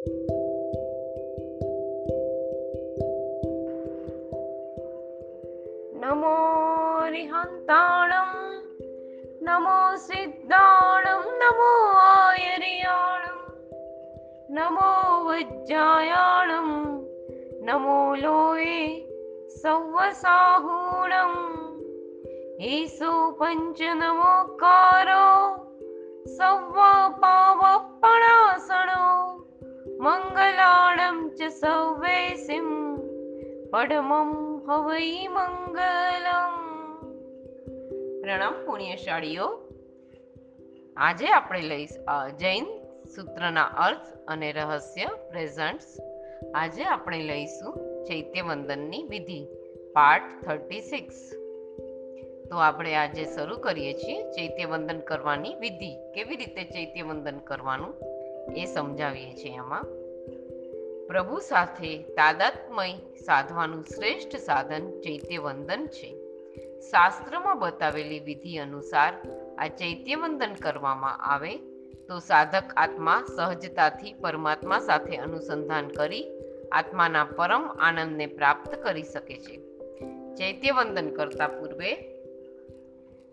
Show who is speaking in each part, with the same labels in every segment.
Speaker 1: नमो नमोरिहन्ताणं नमो सिद्धाणं नमो आयर्याणम् नमो वज्रायाणं नमो लोये सौवसाहूणम् ईसो पञ्च नमोकारो सौवा पावपणासणो મંગલાણમ ચ સૌવેસિમ પડમમ હવૈ મંગલમ પ્રણામ પુણ્યશાળીઓ આજે આપણે લઈશ જૈન સૂત્રના અર્થ અને રહસ્ય પ્રેઝન્ટ્સ આજે આપણે લઈશું ચૈત્યવંદનની વિધિ પાર્ટ થર્ટી સિક્સ તો આપણે આજે શરૂ કરીએ છીએ ચૈત્યવંદન કરવાની વિધિ. કેવી રીતે ચૈત્યવંદન કરવાનું? એ સમજાવીએ છીએ આમાં. પ્રભુ સાથે તાદાત્મય સાધવાનું શ્રેષ્ઠ સાધન ચૈત્યવંદન છે. શાસ્ત્રમાં બતાવેલી વિધિ અનુસાર આ ચૈત્યવંદન કરવામાં આવે તો સાધક આત્મા સહજતાથી પરમાત્મા સાથે અનુસંધાન કરી આત્માના પરમ આનંદને પ્રાપ્ત કરી શકે છે. ચૈત્યવંદન કરતા પૂર્વે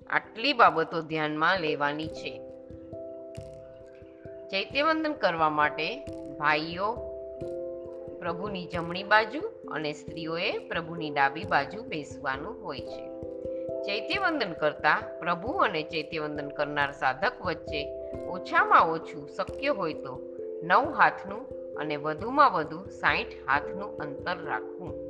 Speaker 1: આટલી બાબતો ધ્યાનમાં લેવાની છે. ચૈત્યવંદન કરવા માટે ભાઈઓ પ્રભુની જમણી બાજુ અને સ્ત્રીઓએ પ્રભુની ડાબી બાજુ બેસવાનું હોય છે. ચૈત્યવંદન કરતા પ્રભુ અને ચૈત્યવંદન કરનાર સાધક વચ્ચે ઓછામાં ઓછું શક્ય હોય તો નવ હાથનું અને વધુમાં વધુ સાઠ હાથનું અંતર રાખવું.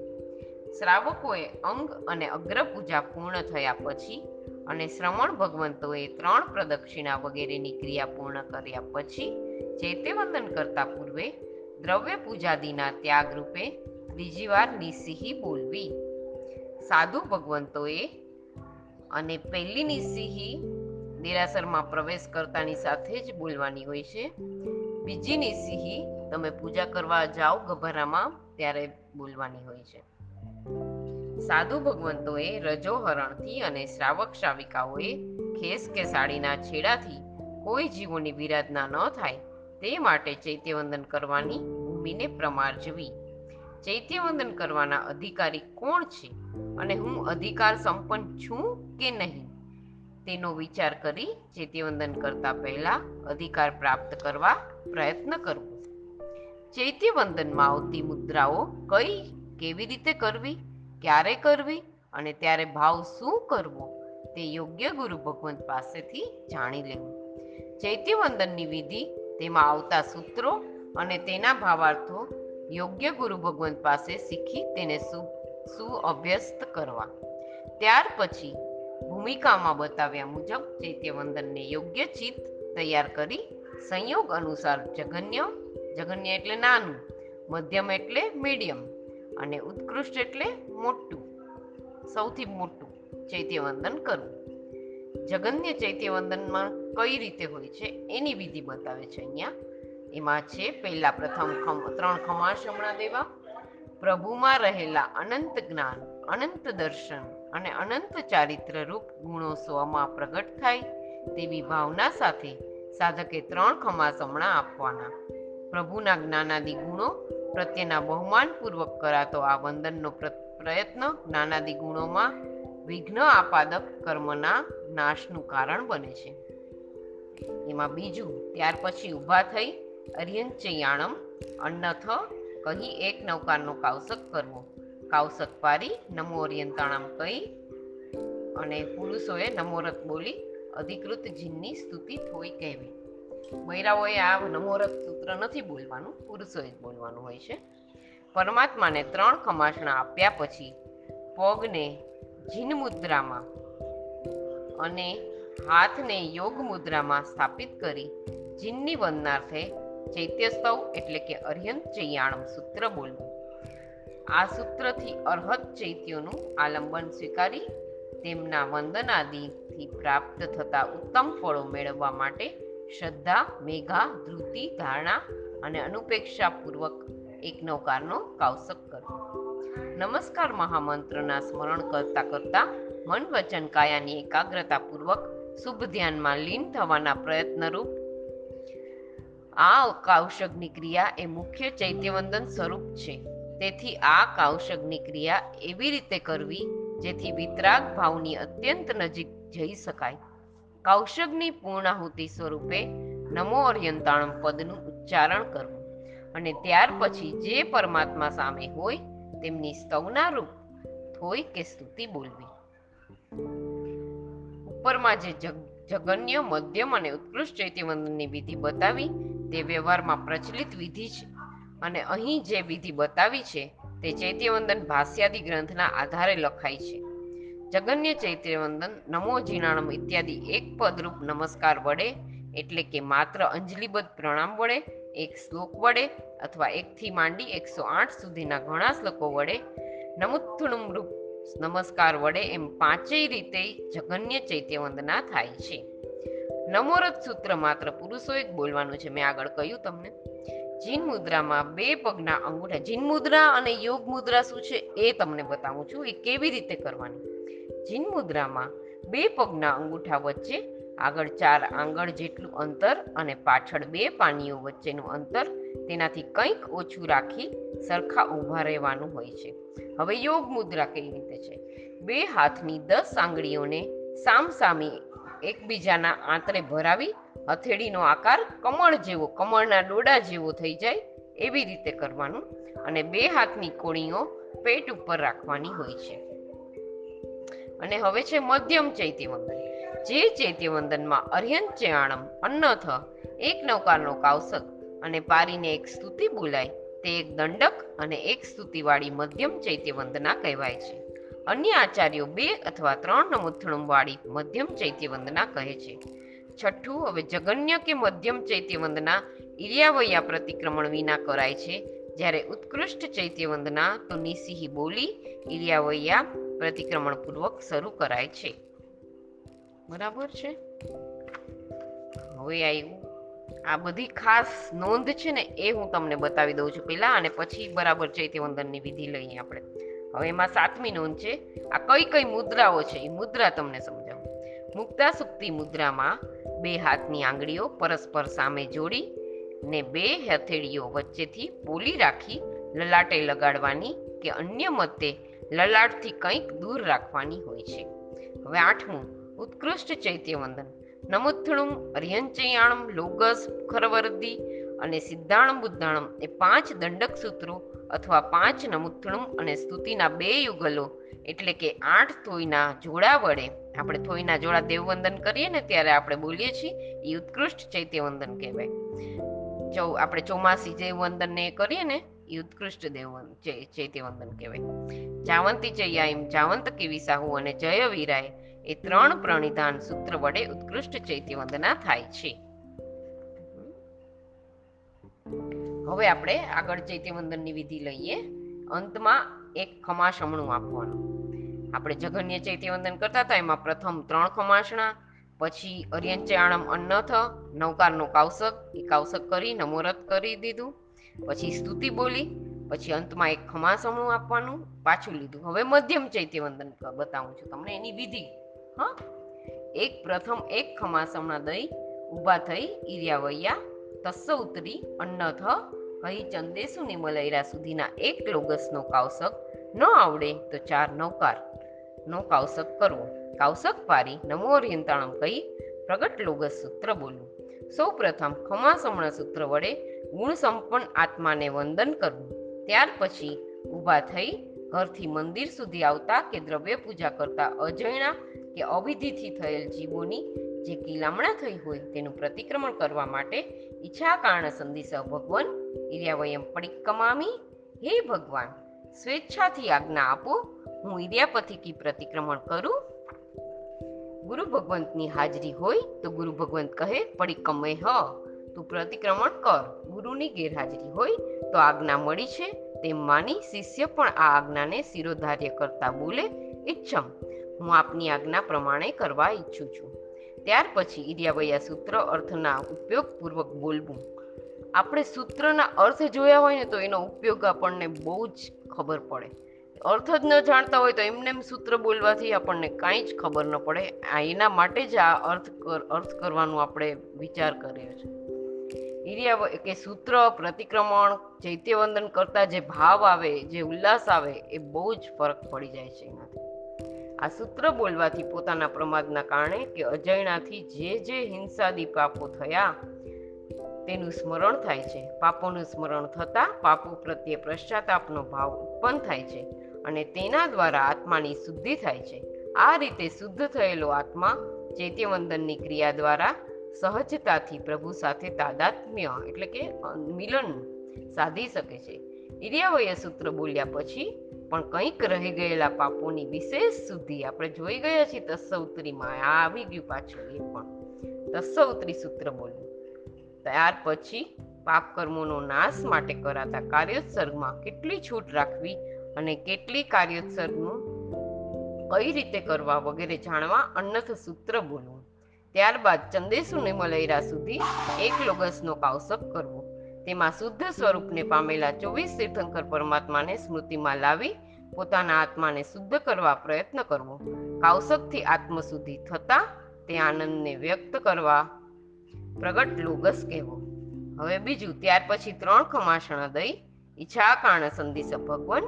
Speaker 1: શ્રાવકોએ અંગ અને અગ્ર પૂજા પૂર્ણ થયા પછી અને શ્રવણ ભગવંતોએ ત્રણ પ્રદક્ષિણા વગેરેની ક્રિયા પૂર્ણ કર્યા પછી ચૈત્યવંદન કરતા પૂર્વે દ્રવ્ય પૂજાદિના ત્યાગ રૂપે બીજી વાર નિસિહી બોલવી. સાધુ ભગવંતોએ અને પહેલી નિસિહી દેરાસરમાં પ્રવેશ કરતાની સાથે જ બોલવાની હોય છે. બીજી નિસિહી, તમે પૂજા કરવા જાઓ ગભરામાં, ત્યારે બોલવાની હોય છે. સાધુ ભગવંતોએ રજોહરણથી અને શ્રાવક શ્રાવિકાઓએ ખેસ કે સાડીના છેડાથી કોઈ જીવોની વિરાધના ન થાય, તે માટે ચૈત્યવંદન કરવાની ભૂમિને પ્રમાર્જવી ચૈત્યવંદન કરવાના અધિકારી કોણ છે અને હું અધિકાર સંપન્ન છું કે નહીં? તેનો વિચાર કરી ચૈત્યવંદન કરતા પહેલા અધિકાર પ્રાપ્ત કરવા પ્રયત્ન કરવો ચૈત્યવંદનમાં આવતી મુદ્રાઓ કઈ કેવી રીતે કરવી? ક્યારે કરવી અને ત્યારે ભાવ શું કરવો તે યોગ્ય ગુરુ ભગવંત પાસેથી જાણી લેવું. ચૈત્યવંદનની વિધિ તેમાં આવતા સૂત્રો અને તેના ભાવાર્થો યોગ્ય ગુરુ ભગવંત પાસે શીખી તેને સુ, સુઅભ્યસ્ત કરવા. ત્યાર પછી ભૂમિકામાં બતાવ્યા મુજબ ચૈત્યવંદનને યોગ્ય ચિત્ત તૈયાર કરી સંયોગ અનુસાર જગન્ય જગન્ય એટલે નાનું, મધ્યમ એટલે મીડિયમ અને ઉત્કૃષ્ટ એટલે મોટું. સૌથી મોટું ચૈત્યવંદન કરવું. જગન્ય ચૈત્યવંદનમાં કઈ રીતે હોય છે એની વિધિ બતાવે છે અહીંયા. એમાં છે, પહેલા પ્રથમ ખમ, ત્રણ ખમાશ હમણાં દેવા. પ્રભુમાં રહેલા અનંત જ્ઞાન, અનંત દર્શન અને અનંત ચારિત્ર રૂપ ગુણો સ્વમાં પ્રગટ થાય તેવી ભાવના સાથે સાધકે ત્રણ ખમાસ હમણાં આપવાના. પ્રભુના જ્ઞાનાદિ ગુણો પ્રત્યેના બહુમાનપૂર્વક કરાતો આ વંદનનો પ્ર- પ્રયત્ન જ્ઞાનાદિ ગુણોમાં વિઘ્ન આપાદક કર્મના નાશનું કારણ બને છે. એમાં બીજું, ત્યાર પછી ઊભા થઈ અર્યંચયાણમ અન્નથ કહી એક નૌકારનો કાવસક કરવો. કાવસક પારી નમો અર્યંતાણમ કહી અને પુરુષોએ નમોરત બોલી અધિકૃત જીનની સ્તુતિ થોઈ કહેવી. બૈરાઓએ આ નમોરત સૂત્ર નથી બોલવાનું પુરુષોએ જ બોલવાનું હોય છે. પરમાત્માને ત્રણ ખમાસણા આપ્યા પછી પગને જીન મુદ્રામાં અને હાથને યોગ મુદ્રામાં સ્થાપિત કરી જીનની વંદનાર્થે ચૈત્યસ્તવ એટલે કે અર્યંત ચૈયાણમ સૂત્ર બોલવું. આ સૂત્રથી અર્હત ચૈત્યોનું આલંબન સ્વીકારી તેમના વંદનાદિથી પ્રાપ્ત થતા ઉત્તમ ફળો મેળવવા માટે શ્રદ્ધા, મેઘા, ધૃતિ, ધારણા અને અનુપેક્ષાપૂર્વક એક નૌકારનો કાવસક કરવો નમસ્કાર મહામંત્રના સ્મરણ કરતા કરતા મન વચન કાયાની એકાગ્રતાપૂર્વક શુભ ધ્યાનમાં લીન થવાના પ્રયત્નરૂપ આ કાવશગની ક્રિયા એ મુખ્ય ચૈત્યવંદન સ્વરૂપ છે. તેથી આ કાવશગની ક્રિયા એવી રીતે કરવી જેથી વિતરાગ ભાવની અત્યંત નજીક જઈ શકાય. કૌશગની પૂર્ણાહુતિ સ્વરૂપે નમો અર્યંતાણમ પદનું ઉચ્ચારણ કરવું. અને ત્યાર પછી જે પરમાત્મા સામે હોય તેમની સ્તવના રૂપ થોઈ કે સ્તુતિ બોલવી. ઉપરમાં જે જગ, જગન્ય, મધ્યમ અને ઉત્કૃષ્ટ ચૈત્યવંદનની વિધિ બતાવી તે વ્યવહારમાં પ્રચલિત વિધિ છે. અને અહીં જે વિધિ બતાવી છે તે ચૈત્યવંદન ભાષ્યાદિ ગ્રંથના આધારે લખાય છે. જગન્ય ચૈત્યવંદન, નમો જીનાણમ ઇત્યાદિ એક પદરૂપ નમસ્કાર વડે, એટલે કે માત્ર અંજલિબદ્ધ પ્રણામ વડે, એક શ્લોક વડે, અથવા એકથી માંડી એકસો આઠ સુધીના ઘણા શ્લોકો વડે, નમુત્થુણમ રૂપ નમસ્કાર વડે એમ પાંચેય રીતે જગન્ય ચૈત્યવંદના થાય છે. નમોરથ સૂત્ર માત્ર પુરુષોએ જ બોલવાનું છે, મેં આગળ કહ્યું તમને. જીન મુદ્રામાં બે પગના અંગૂઠા, જીન મુદ્રા અને યોગ મુદ્રા શું છે એ તમને બતાવું છું, એ કેવી રીતે કરવાની? જીન મુદ્રામાં બે પગના અંગૂઠા વચ્ચે આગળ ચાર આંગળ જેટલું અંતર અને પાછળ બે પાનીઓ વચ્ચેનું અંતર તેનાથી કંઈક ઓછું રાખી સરખા ઊભા રહેવાનું હોય છે. હવે યોગ મુદ્રા કેવી રીતે છે? બે હાથની દસ આંગળીઓને સામસામી એકબીજાના આંતરે ભરાવી હથેળીનો આકાર કમળ જેવો, કમળના ડોડા જેવો થઈ જાય એવી રીતે કરવાનું અને બે હાથની કોણીઓ પેટ ઉપર રાખવાની હોય છે. અને હવે છે મધ્યમ ચૈત્યવંદન. જે ચૈત્યવંદનમાં અર્યંત ચયાણમ, અન્નથ, એક નૌકારનો કાવસક અને પારીને એક સ્તુતિ બોલાય, તે એક દંડક અને એક સ્તુતિવાળી મધ્યમ ચૈત્યવંદના કહેવાય છે. અન્ય આચાર્યો બે અથવા ત્રણ નમુથણમ વાળી મધ્યમ ચૈત્યવંદના કહે છે. છઠ્ઠું, હવે જગન્ય કે મધ્યમ ચૈત્યવંદના ઇરિયાવૈયા પ્રતિક્રમણ વિના કરાય છે. જ્યારે ઉત્કૃષ્ટ ચૈત્યવંદના તો નિસિહી બોલી, ઇરિયાવૈયા પ્રતિક્રમણ પૂર્વક શરૂ કરાય છે. બરાબર છે? હવે આવ્યું આ બધી ખાસ નોંધ છે ને, એ હું તમને બતાવી દઉં છું પહેલા અને પછી બરાબર ચૈત્યવંદનની વિધિ લઈએ આપણે. હવે એમાં સાતમી નોંધ છે, આ કઈ કઈ મુદ્રાઓ છે, એ મુદ્રા તમને સમજાવું. મુક્તા સુક્તિ મુદ્રામાં બે હાથની આંગળીઓ પરસ્પર સામે જોડી ને બે હથેળીઓ વચ્ચેથી બોલી રાખી લલાટે લગાડવાની કે અન્ય મતે લલાટથી કંઈક દૂર રાખવાની હોય છે. હવે આઠમું, ઉત્કૃષ્ટ ચૈત્યવંદન. નમુથણું અર્યંચયાણમ લોગસ ખરવર્દી અને સિદ્ધાણમ બુદ્ધાણમ એ પાંચ દંડક સૂત્રો અથવા પાંચ નમુથણું અને સ્તુતિના બે યુગલો એટલે કે આઠ થોઈના જોડા વડે આપણે થોઈના જોડા દેવવંદન કરીએ ને ત્યારે આપણે બોલીએ છીએ એ ઉત્કૃષ્ટ ચૈત્યવંદન કહેવાય. ચૌ આપણે ચોમાસી દેવવંદન ને કરીએ ને એ ઉત્કૃષ્ટ દેવવંદન ચૈત્યવંદન કહેવાય જાવંતી એમ જાવંત કેવી સાહુ અને જય વીરાય એ ત્રણ પ્રણિધાન સૂત્ર વડે ઉત્કૃષ્ટ ચૈત્યવંદના થાય છે હવે આપણે આગળ ચૈત્યવંદનની વિધિ લઈએ. અંતમાં એક ખમાસમણું આપવાનું. આપણે જઘન્ય ચૈત્યવંદન કરતા હતા, એમાં પ્રથમ ત્રણ ખમાસણા પછી અર્યંચાણમ અન્નથ, નવકારનો કાવસક, એ કાવસક કરી નમોરત કરી દીધું. પછી સ્તુતિ બોલી, પછી અંતમાં એક ખમાસમણું આપવાનું, પાછું લીધું. હવે મધ્યમ ચૈત્યવંદન બતાવું છું તમને એની વિધિ. હા? એક પ્રથમ એક ખમાસમણા દઈ, ઊભા થઈ, ઈર્યાવૈયા, તસ્સ ઉતરી, અન્નથ કહી ચંદેસુ નિમલૈરા સુધીના એક લોગસનો કાવસક ન આવડે તો ચાર નૌકાર. નો કાવસક કરવો. કાવસક પારી નમો ઓરિયંતાણમ કહી પ્રગટ લોગસ સૂત્ર બોલવું સૌ પ્રથમ ખમાસમણા સૂત્ર વડે ગુણ સંપન્ન આત્માને વંદન કરવું. ત્યાર પછી ઊભા થઈ ઘરથી મંદિર સુધી આવતા કે દ્રવ્ય પૂજા કરતા અજૈણા કે અવિધિથી થયેલ જીવોની જે કિલામણા થઈ હોય તેનું પ્રતિક્રમણ કરવા માટે ઈચ્છા કારણ સંદેશ ભગવાન ઇર્યાવયમ પડિક્કમામી હે ભગવાન, સ્વેચ્છાથી આજ્ઞા આપો, હું ઇર્યાપથિકી પ્રતિક્રમણ કરું ગુરુ ભગવંતની હાજરી હોય તો ગુરુ ભગવંત કહે પડિક્કમે હ. તું પ્રતિક્રમણ કર. ગુરુની ગેરહાજરી હોય તો આજ્ઞા મળી છે. તેમ માની શિષ્ય પણ આ આજ્ઞાને શિરોધાર્ય કરતા બોલે ઈચ્છમ હું આપની આજ્ઞા પ્રમાણે કરવા ઈચ્છું છું. ત્યાર પછી ઇરિયાવૈયા સૂત્ર અર્થના ઉપયોગપૂર્વક બોલવું. આપણે સૂત્રના અર્થ જોયા હોય ને તો એનો ઉપયોગ આપણને બહુ જ ખબર પડે. અર્થ જ ન જાણતા હોય તો એમને એમ સૂત્ર બોલવાથી આપણને કાંઈ જ ખબર ન પડે. આ એના માટે જ આ અર્થ અર્થ કરવાનું આપણે વિચાર કર્યો છે. ઇરિયા કે સૂત્ર પ્રતિક્રમણ, ચૈત્યવંદન કરતા જે ભાવ આવે, જે ઉલ્લાસ આવે, એ બહુ જ ફરક પડી જાય છે એનાથી. આ સૂત્ર બોલવાથી પોતાના પ્રમાદના કારણે કે અજયણાથી જે જે હિંસાદી પાપો થયા, તેનું સ્મરણ થાય છે. પાપોનું સ્મરણ થતાં પાપો પ્રત્યે પશ્ચાતાપનો ભાવ ઉત્પન્ન થાય છે. અને તેના દ્વારા આત્માની શુદ્ધિ થાય છે. આ રીતે શુદ્ધ થયેલો આત્મા ચૈત્યવંદનની ક્રિયા દ્વારા સહજતાથી પ્રભુ સાથે તાદાત્મ્ય એટલે કે મિલન સાધી શકે છે. ઇરિયાવય સૂત્ર બોલ્યા પછી પણ કંઈક રહી ગયેલા પાપોની વિશેષ શુદ્ધિ આપણે જોઈ ગયા છીએ. તસ્સૌત્રીમાં આ આવી ગયું પાછું એ પણ. તસ્સૌત્રી સૂત્ર બોલ્યું. ત્યાર પછી પાપ કર્મોનો નાશ માટે કરાતા કાર્યોત્સર્ગમાં કેટલી છૂટ રાખવી અને કેટલી કાર્યોત્સર્ગનું કઈ રીતે કરવા વગેરે જાણવા અન્નથ સૂત્ર બોલવું. ત્યારબાદ ચંદેસુ મલૈરા સુધી એક લોગસનો કાવસપ કરવો. તેમાં શુદ્ધ સ્વરૂપને પામેલા ચોવીસ તીર્થંકર પરમાત્માને સ્મૃતિમાં લાવી પોતાના આત્માને શુદ્ધ કરવા પ્રયત્ન કરવો. કાવસકથી સુધી થતા તે આનંદને વ્યક્ત કરવા પ્રગટ લોગસ કહેવો. હવે બીજું, ત્યાર પછી ત્રણ ખમાસણા દઈ ઈચ્છા કારણે સંદિશ ભગવાન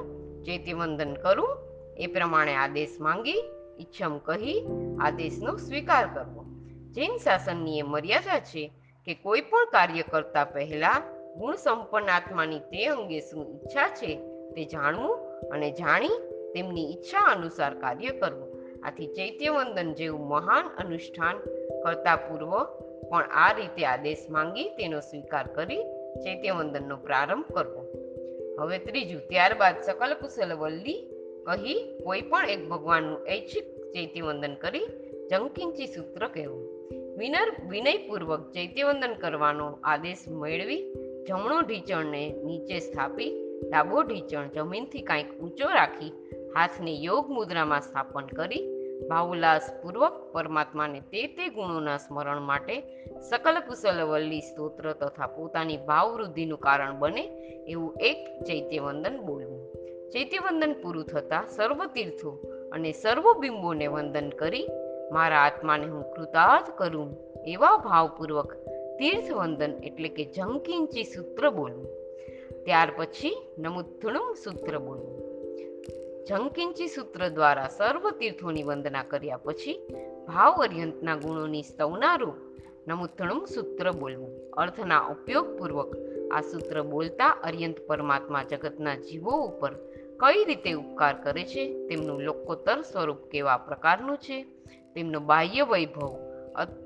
Speaker 1: ચૈત્યવંદન કરું, એ પ્રમાણે આદેશ માંગી, ઈચ્છમ કહી, આદેશનો સ્વીકાર કરવો. જૈન શાસનની એ મર્યાદા છે કે કોઈ પણ કાર્ય કરતા પહેલા ગુણ સંપન્ન આત્માની તે અંગે શું ઈચ્છા છે તે જાણવું અને જાણી તેમની ઈચ્છા અનુસાર કાર્ય કરવું. આથી ચૈત્યવંદન જેવું મહાન અનુષ્ઠાન કરતા પૂર્વ પણ આ રીતે આદેશ માંગી તેનો સ્વીકાર કરી ચૈત્યવંદનનો પ્રારંભ કરવો. હવે ત્રીજું, ત્યારબાદ સકલ કુશલ વલ્લી કહી કોઈ પણ એક ભગવાનનું ઐચ્છિક ચૈત્યવંદન કરી જંકિંચી સૂત્ર કહેવું. વિનર, વિનયપૂર્વક ચૈત્યવંદન કરવાનો આદેશ મેળવી જમણો ઢીચણને નીચે સ્થાપી, ડાબો ઢીચણ જમીનથી કાંઈક ઊંચો રાખી, હાથને યોગ મુદ્રામાં સ્થાપન કરી ભાવોલ્લાસપૂર્વક પરમાત્માને તે તે ગુણોના સ્મરણ માટે સકલ કુશલ વલ્લી સ્તોત્ર તથા પોતાની ભાવવૃદ્ધિનું કારણ બને એવું એક ચૈત્યવંદન બોલવું ચૈત્યવંદન પૂરું થતાં સર્વ તીર્થો અને સર્વ બિંબોને વંદન કરી, મારા આત્માને હું કૃતાર્થ કરું એવા ભાવપૂર્વક તીર્થવંદન એટલે કે જંકિંચી સૂત્ર બોલવું ત્યાર પછી નમુથુણું સૂત્ર બોલવું જંકિંચી સૂત્ર દ્વારા સર્વ તીર્થોની વંદના કર્યા પછી ભાવ અર્યંતના ગુણોની સ્તવનારૂપ નમુથણું સૂત્ર બોલવું. અર્થના ઉપયોગપૂર્વક આ સૂત્ર બોલતા અર્યંત પરમાત્મા જગતના જીવો ઉપર કઈ રીતે ઉપકાર કરે છે, તેમનું લોકોત્તર સ્વરૂપ કેવા પ્રકારનું છે, તેમનો બાહ્ય વૈભવ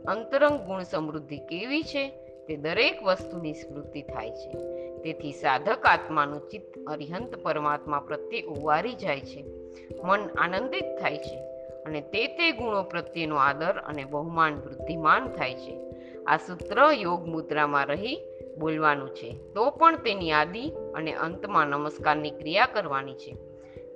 Speaker 1: અંતરંગ ગુણ સમૃદ્ધિ કેવી છે તે દરેક વસ્તુની સ્મૃતિ થાય છે. તેથી સાધક આત્માનું ચિત્ત અરિહંત પરમાત્મા પ્રત્યે ઉવારી જાય છે. મન આનંદિત થાય છે અને તે તે ગુણો પ્રત્યેનો આદર અને બહુમાન વૃદ્ધિમાન થાય છે. આ સૂત્ર યોગ મુદ્રામાં રહી બોલવાનું છે. તો પણ તેની આદિ અને અંતમાં નમસ્કારની ક્રિયા કરવાની છે.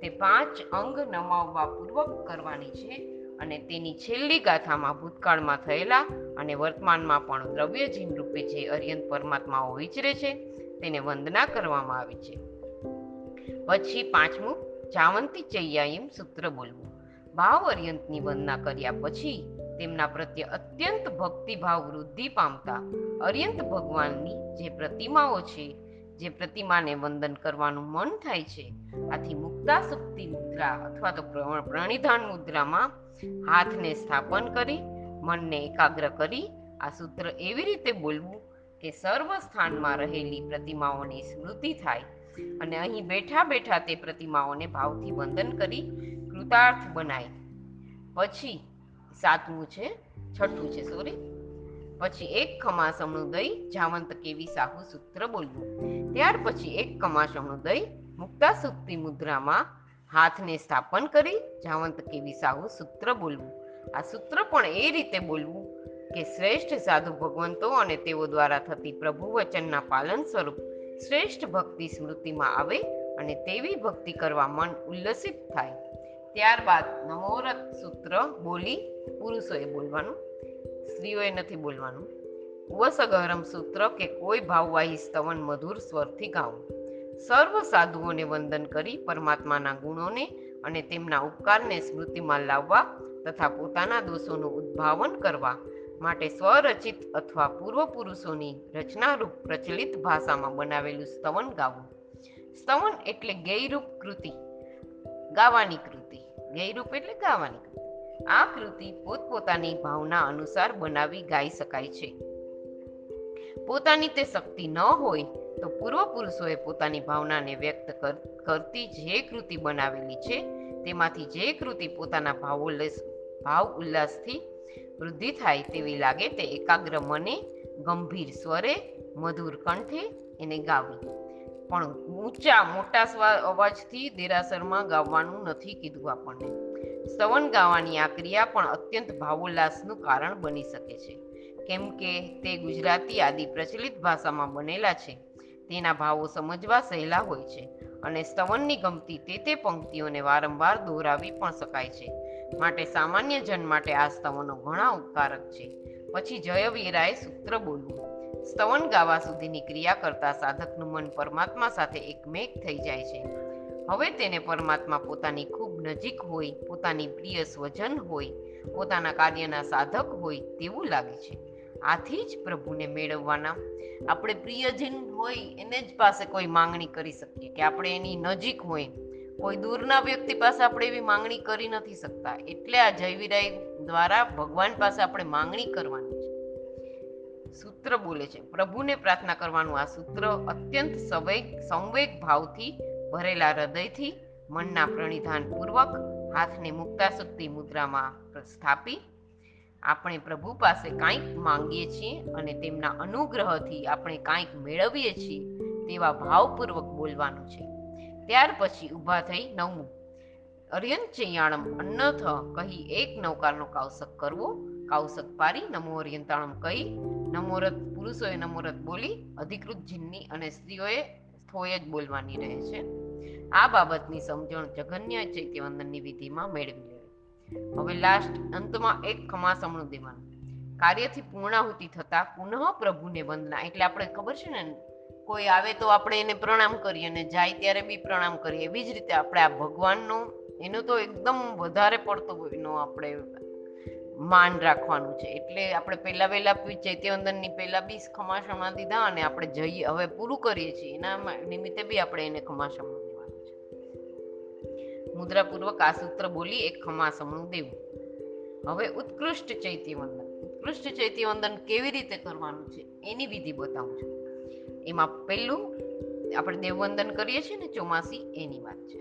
Speaker 1: તે પાંચ અંગ નમાવવા પૂર્વક કરવાની છે. અને તેની છેલ્લી ગાથામાં ભૂતકાળમાં થયેલા અને વર્તમાનમાં પણ દ્રવ્યજીન રૂપે જે અર્યંત પરમાત્માઓ વિચરે છે, તેને વંદના કરવામાં આવી છે. પછી પાંચમું, જાવંતી ચૈયાયમ સૂત્ર બોલવું. ભાવ અર્યંતની વંદના કર્યા પછી તેમના પ્રત્યે અત્યંત ભક્તિભાવ વૃદ્ધિ પામતા અર્યંત ભગવાનની જે પ્રતિમાઓ છે, જે પ્રતિમાને વંદન કરવાનું મન થાય છે, આથી મુક્તા શક્તિ મુદ્રા અથવા તો પ્રણિધાન મુદ્રામાં હાથને સ્થાપન કરી, મનને એકાગ્ર કરી, આ સૂત્ર એવી રીતે બોલવું કે સર્વ સ્થાનમાં રહેલી પ્રતિમાઓની સ્મૃતિ થાય અને અહીં બેઠા બેઠા તે પ્રતિમાઓને ભાવથી વંદન કરી કૃતાર્થ બનાય. પછી સાતમું છે, છઠ્ઠું છે સોરી પછી એક ખમાસમનું દઈ જાવંત કેવી સાહુ સૂત્ર બોલવું. ત્યાર પછી એક કમાસમનું દઈ મુક્તા સુક્તિ મુદ્રામાં હાથને સ્થાપન કરી જાવંત કેવી સાહુ સૂત્ર બોલવું. આ સૂત્ર પણ એ રીતે બોલવું કે શ્રેષ્ઠ સાધુ ભગવંતો અને તેઓ દ્વારા થતી પ્રભુ વચનના પાલન સ્વરૂપ શ્રેષ્ઠ ભક્તિ સ્મૃતિમાં આવે અને તેવી ભક્તિ કરવા મન ઉલ્લસિત થાય. ત્યારબાદ નમોરત સૂત્ર બોલી પુરુષોએ બોલવાનું, સ્ત્રીઓએ નથી બોલવાનું. વસગહરમ સૂત્ર કે કોઈ ભાવવાહી સ્તવન મધુર સ્વરથી ગાવું. સર્વ સાધુઓને વંદન કરી પરમાત્માના ગુણોને અને તેમના ઉપકારને સ્મૃતિમાં લાવવા તથા પોતાના દોષોનું ઉદ્ભાવન કરવા માટે સ્વરચિત અથવા પૂર્વ પુરુષોની રચનારૂપ પ્રચલિત ભાષામાં બનાવેલું સ્તવન ગાવું. સ્તવન એટલે ગૈરૂપ કૃતિ, ગાવાની કૃતિ. ગૈરૂપ એટલે ગાવાની કૃતિ. આ કૃતિ પોતપોતાની ભાવના અનુસાર બનાવી ગાઈ શકાય છે. પોતાની તે શક્તિ ન હોય તો પૂર્વ પુરુષોએ પોતાની ભાવનાને વ્યક્ત કરતી જે કૃતિ બનાવેલી છે, તેમાંથી જે કૃતિ પોતાના ભાવોલ્લાસ ભાવ ઉલ્લાસથી વૃદ્ધિ થાય તેવી લાગે તે એકાગ્ર મને, ગંભીર સ્વરે, મધુર કંઠે એને ગાવી. પણ ઊંચા મોટા અવાજથી દેરાસરમાં ગાવાનું નથી કીધું આપણને. સ્તવન ગાવાની આ ક્રિયા પણ અત્યંત ભાવોલ્લાસનું કારણ બની શકે છે. કેમ કે તે ગુજરાતી આદિ પ્રચલિત ભાષામાં બનેલા છે. તેના ભાવો સમજવા સહેલા હોય છે અને સ્તવનની ગમતી તે તે પંક્તિઓને વારંવાર દોહરાવી પણ શકાય છે. માટે સામાન્ય જન માટે આ સ્તવનો ઘણા ઉપકારક છે. પછી જયવીરાએ સૂત્ર બોલવું સ્તવન ગાવા સુધીની ક્રિયા કરતા સાધકનું મન પરમાત્મા સાથે એકમેક થઈ જાય છે. હવે તેને પરમાત્મા પોતાની ખૂબ નજીક હોય, પોતાની પ્રિય સ્વજન હોય, પોતાના કાર્યના સાધક હોય તેવું લાગે છે. આથી જ પ્રભુને મેળવવાના. આપણે પ્રિયજન હોય એને જ પાસે કોઈ માંગણી કરી શકીએ કે આપણે એની નજીક હોય. કોઈ દૂરના વ્યક્તિ પાસે આપણે એવી માંગણી કરી નથી શકતા. એટલે આ જયવીરાય દ્વારા ભગવાન પાસે આપણે માંગણી કરવાની છે. સૂત્ર બોલે છે, પ્રભુને પ્રાર્થના કરવાનું. આ સૂત્ર અત્યંત સંવેગ સંવેગ ભાવથી ભરેલા હૃદયથી મનના પ્રણિધાન પૂર્વક હાથને મુક્તાશક્તિ મુદ્રામાં સ્થાપી આપણે પ્રભુ પાસે કાંઈક માંગીએ છીએ અને તેમના અનુગ્રહથી આપણે કાંઈક મેળવીએ છીએ તેવા ભાવપૂર્વક બોલવાનું છે. ત્યાર પછી ઊભા થઈ નવમું. અર્યંત ચૈયાણમ અન્નથ કહી એક નૌકારનો કાવસક કરવો. કાવસક પારી નમો અર્યંતાણમ કહી નમોરત પુરુષોએ નમોરત બોલી અધિકૃત જીનની અને સ્ત્રીઓએ થોય જ બોલવાની રહે છે. આ બાબતની સમજણ જઘન્ય ચૈત્યવંદનની વિધિમાં મેળવી હવે લાસ્ટ અંતમાં એક ખમાસમણું દેવાનું કાર્યથી પૂર્ણાહુતિ થતા પુનઃ પ્રભુને વંદના. એટલે આપણે ખબર છે ને, કોઈ આવે તો આપણે એને પ્રણામ કરીએ અને જાય ત્યારે બી પ્રણામ કરીએ. એવી જ રીતે આપણે આ ભગવાનનો, એનો તો એકદમ વધારે પડતો એનો આપણે માન રાખવાનું છે. એટલે આપણે પહેલા વહેલા ચૈત્યવંદનની પહેલા બી ખમાસમણા દીધા અને આપણે જઈએ હવે પૂરું કરીએ છીએ. એના નિમિત્તે બી આપણે એને ખમાસમણું મુદ્રાપૂર્વક આ સૂત્ર બોલી એક ખમાસમણું દેવું. હવે ઉત્કૃષ્ટ ચૈત્યવંદન. ઉત્કૃષ્ટ ચૈત્યવંદન કેવી રીતે કરવાનું છે એની વિધિ બતાવું છું. એમાં પહેલું આપણે દેવવંદન કરીએ છીએ ને ચોમાસી એની વાત છે.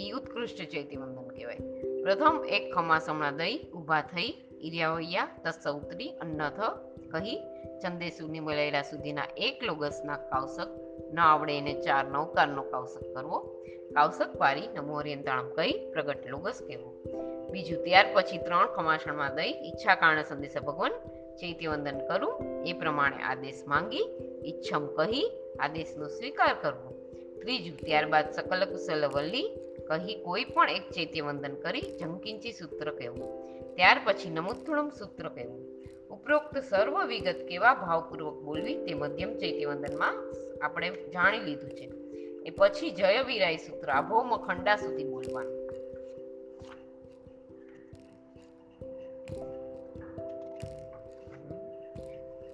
Speaker 1: એ ઉત્કૃષ્ટ ચૈત્યવંદન કહેવાય. પ્રથમ એક ખમાસમણા દઈ ઊભા થઈ ઈર્યાવૈયા તસ્સ ઉતરી અન્નથ કહી ચંદેસુની મલેરા સુધીના એક લોગસના કાવસક ન આવડે એને ચાર નવકારનો કાવસક કરવો. કાવસક વારી નમો અરિયંતાણમ કહી પ્રગટ લોગસ કહેવો. બીજું ત્યાર પછી ત્રણ ખમાસણમાં દઈ ઈચ્છા કારણે સંદેશા ભગવાન ચૈત્યવંદન કરું. એ પ્રમાણે આદેશ માંગી ઈચ્છમ કહી આદેશનો સ્વીકાર કરવો. ત્રીજું ત્યારબાદ સકલ કુશલ વલ્લી કહી કોઈ પણ એક ચૈત્યવંદન કરી જંકિંચી સૂત્ર કહેવું. ત્યાર પછી નમુત્થુણમ સૂત્ર કહેવું. ઉપરોક્ત સર્વ વિગત કેવા ભાવપૂર્વક બોલવી તે મધ્યમ ચૈત્યવંદનમાં આપણે જાણી લીધું છે. એ પછી જય વિરાય સૂત્ર આભો ખંડા સુધી બોલવાનું.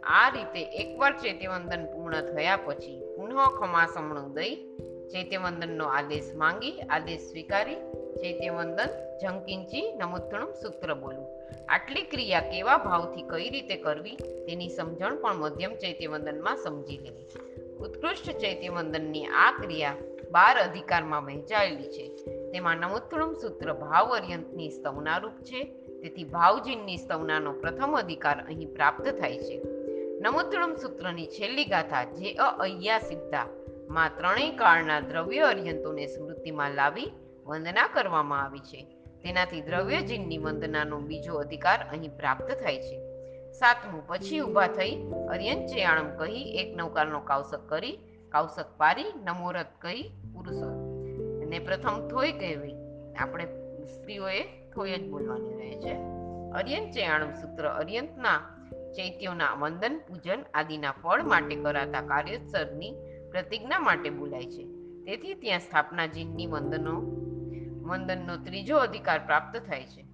Speaker 1: આ રીતે એકવાર ચૈત્યવંદન પૂર્ણ થયા પછી પુનઃ ખમાસમણું દઈ ચૈત્યવંદનનો આદેશ માંગી, આદેશ સ્વીકારી, ચૈત્યવંદન જંકિંચી નમુત્તણમ સૂત્ર બોલવું આટલી ક્રિયા કેવા ભાવથી કઈ રીતે કરવી તેની સમજણ પણ મધ્યમ ચૈત્યવંદનમાં સમજી લેવી ઉત્કૃષ્ટ ચૈત્યવંદનની આ ક્રિયા બાર અધિકારમાં વહેંચાયેલી છે. તેમાં નમોત્તમ સૂત્ર ભાવ અર્યંતની સ્તવનારૂપ છે. તેથી ભાવજીનની સ્તવનાનો પ્રથમ અધિકાર અહીં પ્રાપ્ત થાય છે. નમોત્તમ સૂત્રની છેલ્લી ગાથા જે અ અય્યા સિદ્ધા માં ત્રણેય કાળના દ્રવ્ય અર્યંતોને સ્મૃતિમાં લાવી વંદના કરવામાં આવી છે. તેનાથી દ્રવ્યજીનની વંદનાનો બીજો અધિકાર અહીં પ્રાપ્ત થાય છે. સાતમું, પછી ઊભા થઈ અર્યંત ચેયાણમ કહી એક નૌકારનો કાવસક કરી, કાવસક પારી નમોરત કહી પુરુષો. અને પ્રથમ થોય કહેવી. આપણે સ્ત્રીઓએ થોય જ બોલવાની રહે છે. અર્યંત ચેયાણમ સૂત્ર અર્યંતના ચૈત્યોના વંદન, પૂજન આદિના ફળ માટે કરાતા કાર્યોત્સરની પ્રતિજ્ઞા માટે બોલાય છે. તેથી ત્યાં સ્થાપના જીનની વંદનો વંદનનો ત્રીજો અધિકાર પ્રાપ્ત થાય છે.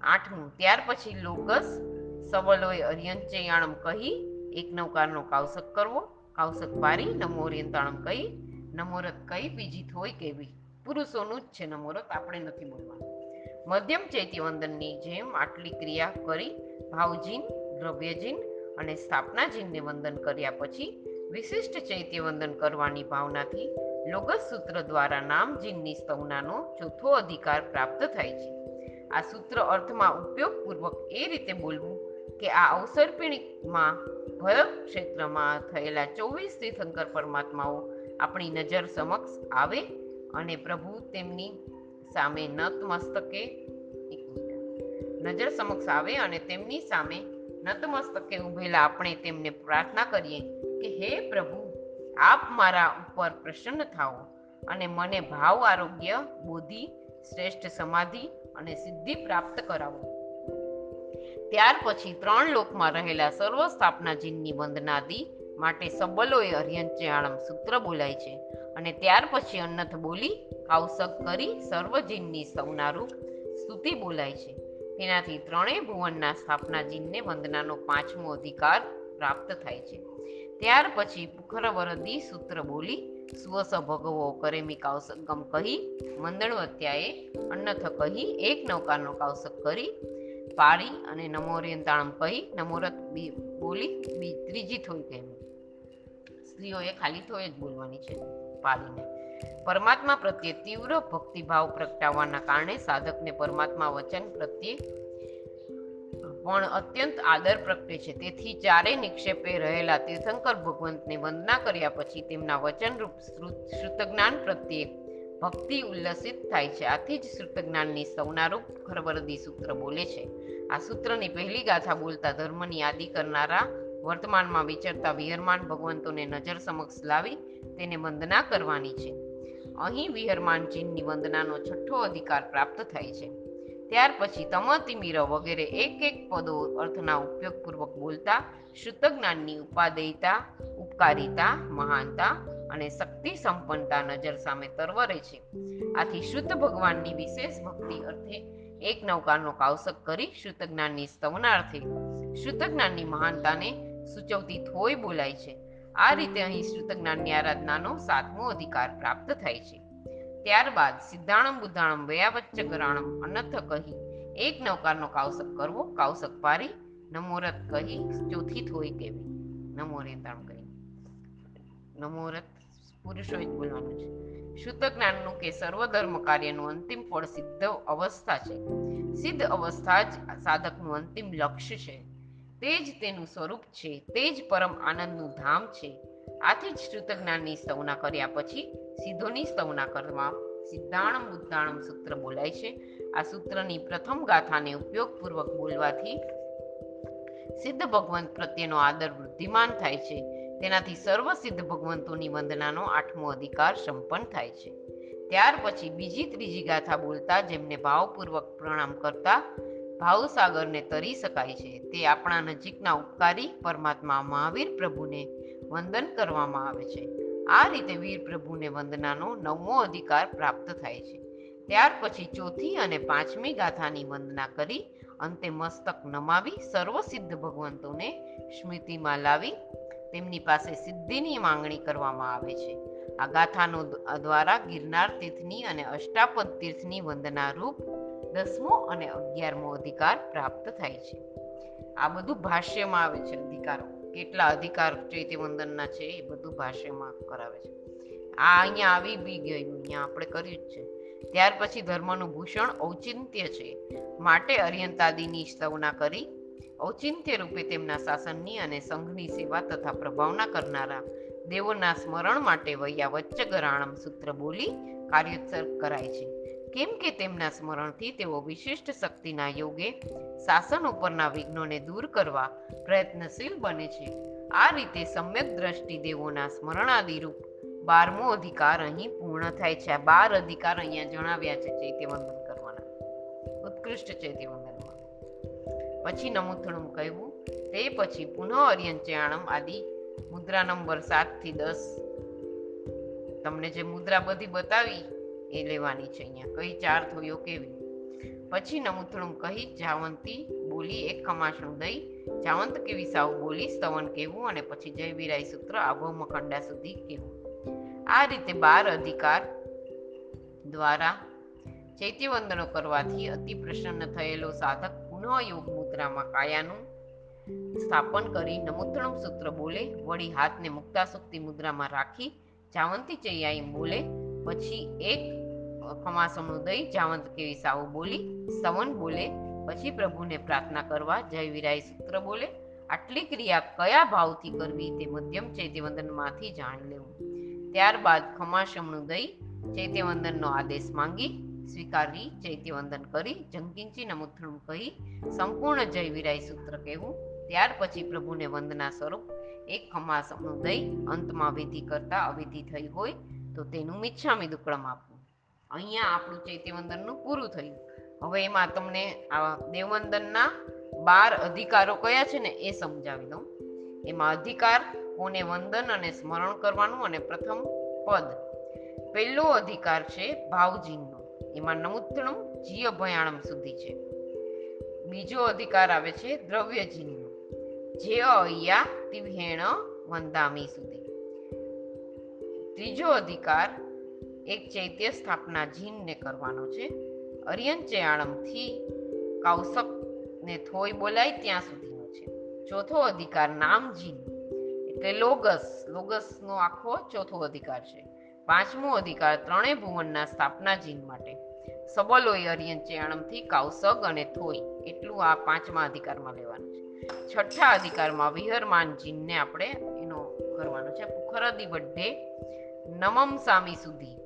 Speaker 1: આઠમું, ત્યાર પછી લોકસ સબલોએ અર્યંચે યાણમ કહી એક નવકારનો કાવસક કરવો. કાવસક પારી નમો અર્યંતાણમ કહી નમોરત કહી બીજી થોઈ કેવી? પુરુષોનું જ છે નમોરત આપણે નથી બોલવાનું મધ્યમ ચૈતી વંદનની જેમ આટલી ક્રિયા કરી, ભાવજીન, દ્રવ્યજીન અને સ્થાપનાજીનને વંદન કર્યા પછી વિશિષ્ટ ચૈત્ય વંદન કરવાની ભાવનાથી લોગસ સૂત્ર દ્વારા નામજીનની સ્તવનાનો ચોથો અધિકાર પ્રાપ્ત થાય છે. આ સૂત્ર અર્થમાં ઉપયોગપૂર્વક એ રીતે બોલવું કે આ અવસર્પિણીમાં ભરત ક્ષેત્રમાં થયેલા ચોવીસ તીર્થંકર પરમાત્માઓ આપણી નજર સમક્ષ આવે અને પ્રભુ તેમની સામે નતમસ્તકે નજર સમક્ષ આવે અને તેમની સામે નતમસ્તકે ઉભેલા આપણે તેમને પ્રાર્થના કરીએ કે હે પ્રભુ આપ મારા ઉપર પ્રસન્ન થાઓ અને મને ભાવ, આરોગ્ય, બોધિ, શ્રેષ્ઠ સમાધિ અને સિદ્ધિ પ્રાપ્ત કરાવો. ત્યાર પછી ત્રણ લોકમાં રહેલા સર્વ સ્થાપનાજીની વંદનાદિ માટે સબલોએ અર્યંચયાણમ સૂત્ર બોલાય છે અને ત્યાર પછી અન્નથ બોલી કાવસક કરી સર્વજીનની સૌનારૂપ સ્તુતિ બોલાય છે. તેનાથી ત્રણેય ભુવનના સ્થાપનાજીનને વંદનાનો પાંચમો અધિકાર પ્રાપ્ત થાય છે. ત્યાર પછી પુખરવરદી સૂત્ર બોલી, સ્વસ ભગવો કરેમી કાવસકમ કહી મંદણવત્યાએ અન્નથ કહી, એક નૌકાનો કાવસક કરી, પાળી અને નમોરિયંતાણમ કહી નમોરત બી બોલી, બી ત્રીજી થોઈ કહેવી. સ્ત્રીઓએ ખાલી થોય જ બોલવાની છે પાળીને. પરમાત્મા પ્રત્યે તીવ્ર ભક્તિભાવ પ્રગટાવવાના કારણે સાધકને પરમાત્મા વચન પ્રત્યે પણ અત્યંત આદર પ્રગટે છે. તેથી ચારે નિક્ષેપે રહેલા તીર્થંકર ભગવંતને વંદના કર્યા પછી તેમના વચનરૂપ શ્રુતજ્ઞાન પ્રત્યે ભક્તિ ઉલ્લસિત થાય છે. આથી જ શ્રુતજ્ઞાનની સૌનારૂપ ખરવરદી સૂત્ર બોલે છે. આ સૂત્રની પહેલી ગાથા બોલતા ધર્મની યાદી કરનારા વર્તમાનમાં વિચરતા વિહરમાન ભગવંતોને નજર સમક્ષ લાવી તેને વંદના કરવાની છે. અહીં વિહરમાન ચિહ્નની વંદનાનો છઠ્ઠો અધિકાર પ્રાપ્ત થાય છે. ત્યાર પછી તમતિમીર વગેરે એક એક પદો અર્થના ઉપયોગપૂર્વક બોલતા શુદ્ધ જ્ઞાનની ઉપાદેયતા, ઉપકારિતા, મહાનતા અને શક્તિ સંપન્નતા નજર સામે તરવરે છે. આથી શુદ્ધ ભગવાનની વિશેષ ભક્તિ અર્થે એક નૌકાનો કાવસક કરી શુદ્ધ જ્ઞાનની સ્તવનાર્થે શુદ્ધ જ્ઞાનની મહાનતાને સૂચવતી થોય બોલાય છે. આ રીતે અહીં શુદ્ધ જ્ઞાનની આરાધનાનો સાતમો અધિકાર પ્રાપ્ત થાય છે. ત્યારબાદ સિદ્ધાણમ બુદ્ધાણમ વયાવચ્ચ ગરાણમ અનથ કહી એક નવકારનો કાવસક કરવો, કાવસક પારી નમોરત કહી ચોથી થોઈ કેવી? નમો રેતાણ કહી. નમોરત પુરુષોએ જ બોલવાનું છે. શુદ્ધ જ્ઞાનનું કે સર્વધર્મ કાર્યનું અંતિમ ફળ સિદ્ધ અવસ્થા છે. સિદ્ધ અવસ્થા જ સાધકનું અંતિમ લક્ષ્ય છે. તે જ તેનું સ્વરૂપ છે. તે જ પરમ આનંદનું ધામ છે. આથી જ શ્રુત જ્ઞાનની સ્તવના કર્યા પછી, સિદ્ધોની સ્તવના કરવા સિદ્ધાણમ બુદ્ધાણમ સૂત્ર બોલાય છે. આ સૂત્રની પ્રથમ ગાથાને ઉપયોગપૂર્વક બોલવાથી સિદ્ધ ભગવંત પ્રત્યેનો આદર વૃદ્ધિમાન થાય છે. તેનાથી સર્વ સિદ્ધ ભગવંતોની વંદનાનો આઠમો અધિકાર સંપન્ન થાય છે. ત્યાર પછી બીજી ત્રીજી ગાથા બોલતા જેમને ભાવપૂર્વક પ્રણામ કરતા ભાવસાગરને તરી શકાય છે. તે આપણા નજીકના ઉપકારી પરમાત્મા મહાવીર પ્રભુને વંદન કરવામાં આવે છે. આ રીતે વીર પ્રભુને વંદનાનો નવમો અધિકાર પ્રાપ્ત થાય છે. ત્યાર પછી ચોથી અને પાંચમી ગાથાની વંદના કરી અંતે મસ્તક નમાવી સર્વસિદ્ધ ભગવંતોને સ્મૃતિમાં લાવી તેમની પાસે સિદ્ધિની માંગણી કરવામાં આવે છે. આ ગાથાનો દ્વારા ગિરનાર તીર્થની અને અષ્ટાપદ તીર્થની વંદના રૂપ દસમો અને અગિયારમો અધિકાર પ્રાપ્ત થાય છે. આ બધું ભાષ્યમાં આવે છે અધિકારો. કેટલા અધિકાર ચૈત્ય વંદનના છે એ બધું ભાષ્યમાં કરાવે છે. આ અહીંયા આવી બી ગયું, અહીંયા આપણે કર્યું જ છે. ત્યાર પછી ધર્મનું ભૂષણ ઔચિંત્ય છે. માટે અર્યંતાદિની સ્તવના કરી, ઔચિંત્ય રૂપે તેમના શાસનની અને સંઘની સેવા તથા પ્રભાવના કરનારા દેવોના સ્મરણ માટે વૈયા વચ્ચે ગરાણમ સૂત્ર બોલી કાર્યોત્સર્ગ કરાય છે. કેમ કે તેમના સ્મરણથી તેઓ વિશિષ્ટ શક્તિના યોગે, શાસન ઉપરના વિઘ્નોને દૂર કરવા પ્રયત્નશીલ બને છે. આ રીતે સમ્યક દ્રષ્ટિ દેવોના સ્મરણાદિરૂપ બારમો અધિકાર અહીં પૂર્ણ થાય છે. આ બાર અધિકાર અહીંયા જણાવ્યા છે ચૈત્યવંદન કરવાના. ઉત્કૃષ્ટ ચૈત્યવંદનમાં પછી નમુથણું કહેવું, તે પછી પુનઃ અર્યંચયાણમ આદિ, મુદ્રા નંબર સાતથી દસ. તમને જે મુદ્રા બધી બતાવી એ લેવાની છે અહીંયા. કઈ ચાર થયો કેવી? પછી નમુથણું કહી, જાવંતી બોલી એક ખમાસણું દઈ જાવંત કેવી સાવ બોલી, સ્તવન કેવું અને પછી જય વિરાય સૂત્ર આભો મખંડા સુધી કહેવું આ રીતે બાર અધિકાર દ્વારા ચૈત્યવંદનો કરવાથી અતિ પ્રસન્ન થયેલો સાધક પુનઃ યોગ મુદ્રામાં કાયાનું સ્થાપન કરી નમુત્રણમ સૂત્ર બોલે, વળી હાથને મુક્તાશક્તિ મુદ્રામાં રાખી, જાવંતી ચૈયાઈ બોલે, પછી એક ખમાસમનું દઈ જાવંત કેવી સાવું બોલી, સવન બોલે, પછી પ્રભુને પ્રાર્થના કરવા જય વિરાય સૂત્ર બોલે. આટલી ક્રિયા કયા ભાવથી કરવી તે મધ્યમ ચૈત્યવંદનમાંથી જાણી લેવું. ત્યારબાદ ખમાસમનું દઈ ચૈત્યવંદનનો આદેશ માંગી, સ્વીકારી, ચૈત્યવંદન કરી જંકિંચી નમુથણું કહી, સંપૂર્ણ જય વિરાય સૂત્ર કહેવું. ત્યાર પછી પ્રભુને વંદના સ્વરૂપ, એક ખમાસમનું દઈ અંતમાં વિધિ કરતા અવિધિ થઈ હોય તો તેનું મિચ્છામી દુક્કડમ આપવું. અહીંયા આપણું ચૈત્યવંદનનું પૂરું થયું. હવે એમાં તમને આ દેવવંદનના બાર અધિકારો કયા છે ને એ સમજાવી દઉં. એમાં અધિકાર, કોને વંદન અને સ્મરણ કરવાનું અને પ્રથમ પદ. પહેલો અધિકાર છે ભાવજીનનો. એમાં નમૂત્રણું જીય ભયાણમ સુધી છે. બીજો અધિકાર આવે છે દ્રવ્યજીનનો. જે અયા તિવ્હેણ વંદામી સુધી. ત્રીજો અધિકાર એક ચૈત્ય સ્થાપના જીનને કરવાનો છે. અરિયન કૌશક ને થોય બોલાય ત્યાં સુધીનો છે. ચોથો અધિકાર નામ જીન, એટલે લોગસ. લોગસનો આખો ચોથો અધિકાર છે. પાંચમો અધિકાર ત્રણેય ભુવનના સ્થાપના જીન માટે. સબલોય અર્યંચયાણમથી કૌશક અને થોઈ એટલું આ પાંચમા અધિકારમાં લેવાનું છે. છઠ્ઠા અધિકારમાં વિહરમાન જીનને આપણે એનો કરવાનો છે. પુખરદી બડ્ઢે નમમ સામી સુધી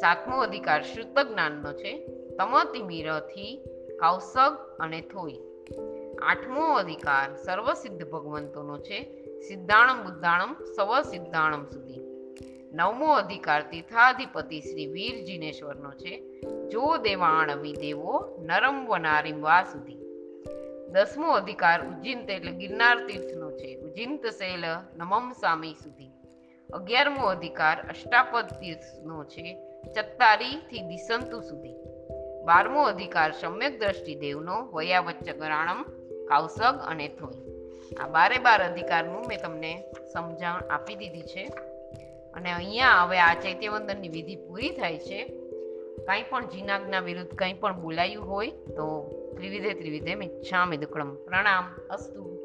Speaker 1: સાતમો અધિકાર શુદ્ધ જ્ઞાનનો છે. તમતિમિરથી કૌસગ અને થોઈ. આઠમો અધિકાર સર્વસિદ્ધ ભગવંતોનો છે. સિદ્ધાણમ બુદ્ધાણમ સવ સિદ્ધાણમ સુધી. નવમો અધિકાર તીર્થાધિપતિ શ્રી વીર જિનેશ્વરનો છે. જો દેવાણ વિદેવો નરમ વનારીમ વા સુધી. દસમો અધિકાર ઉજ્જિંત એટલે ગિરનાર તીર્થનો છે. ઉજ્જિંત શૈલ નમમ સામી સુધી. અગિયારમો અધિકાર અષ્ટાપદ તીર્થનો છે. ચત્તારીથી દિસંતુ સુધી. બારમો અધિકાર સમ્યક દ્રષ્ટિ દેવનો વયાવચ્ચ ગરાણમ, કાઉસગ અને થોઈ આ બારે બાર અધિકારનું મેં તમને સમજણ આપી દીધી છે. અને અહીંયા હવે આ ચૈત્યવંદનની વિધિ પૂરી થાય છે. કાંઈ પણ જીનાગના વિરુદ્ધ કંઈ પણ બોલાયું હોય તો ત્રિવિધે ત્રિવિધે મિચ્છામિ દુકડમ પ્રણામ, અસ્તુ.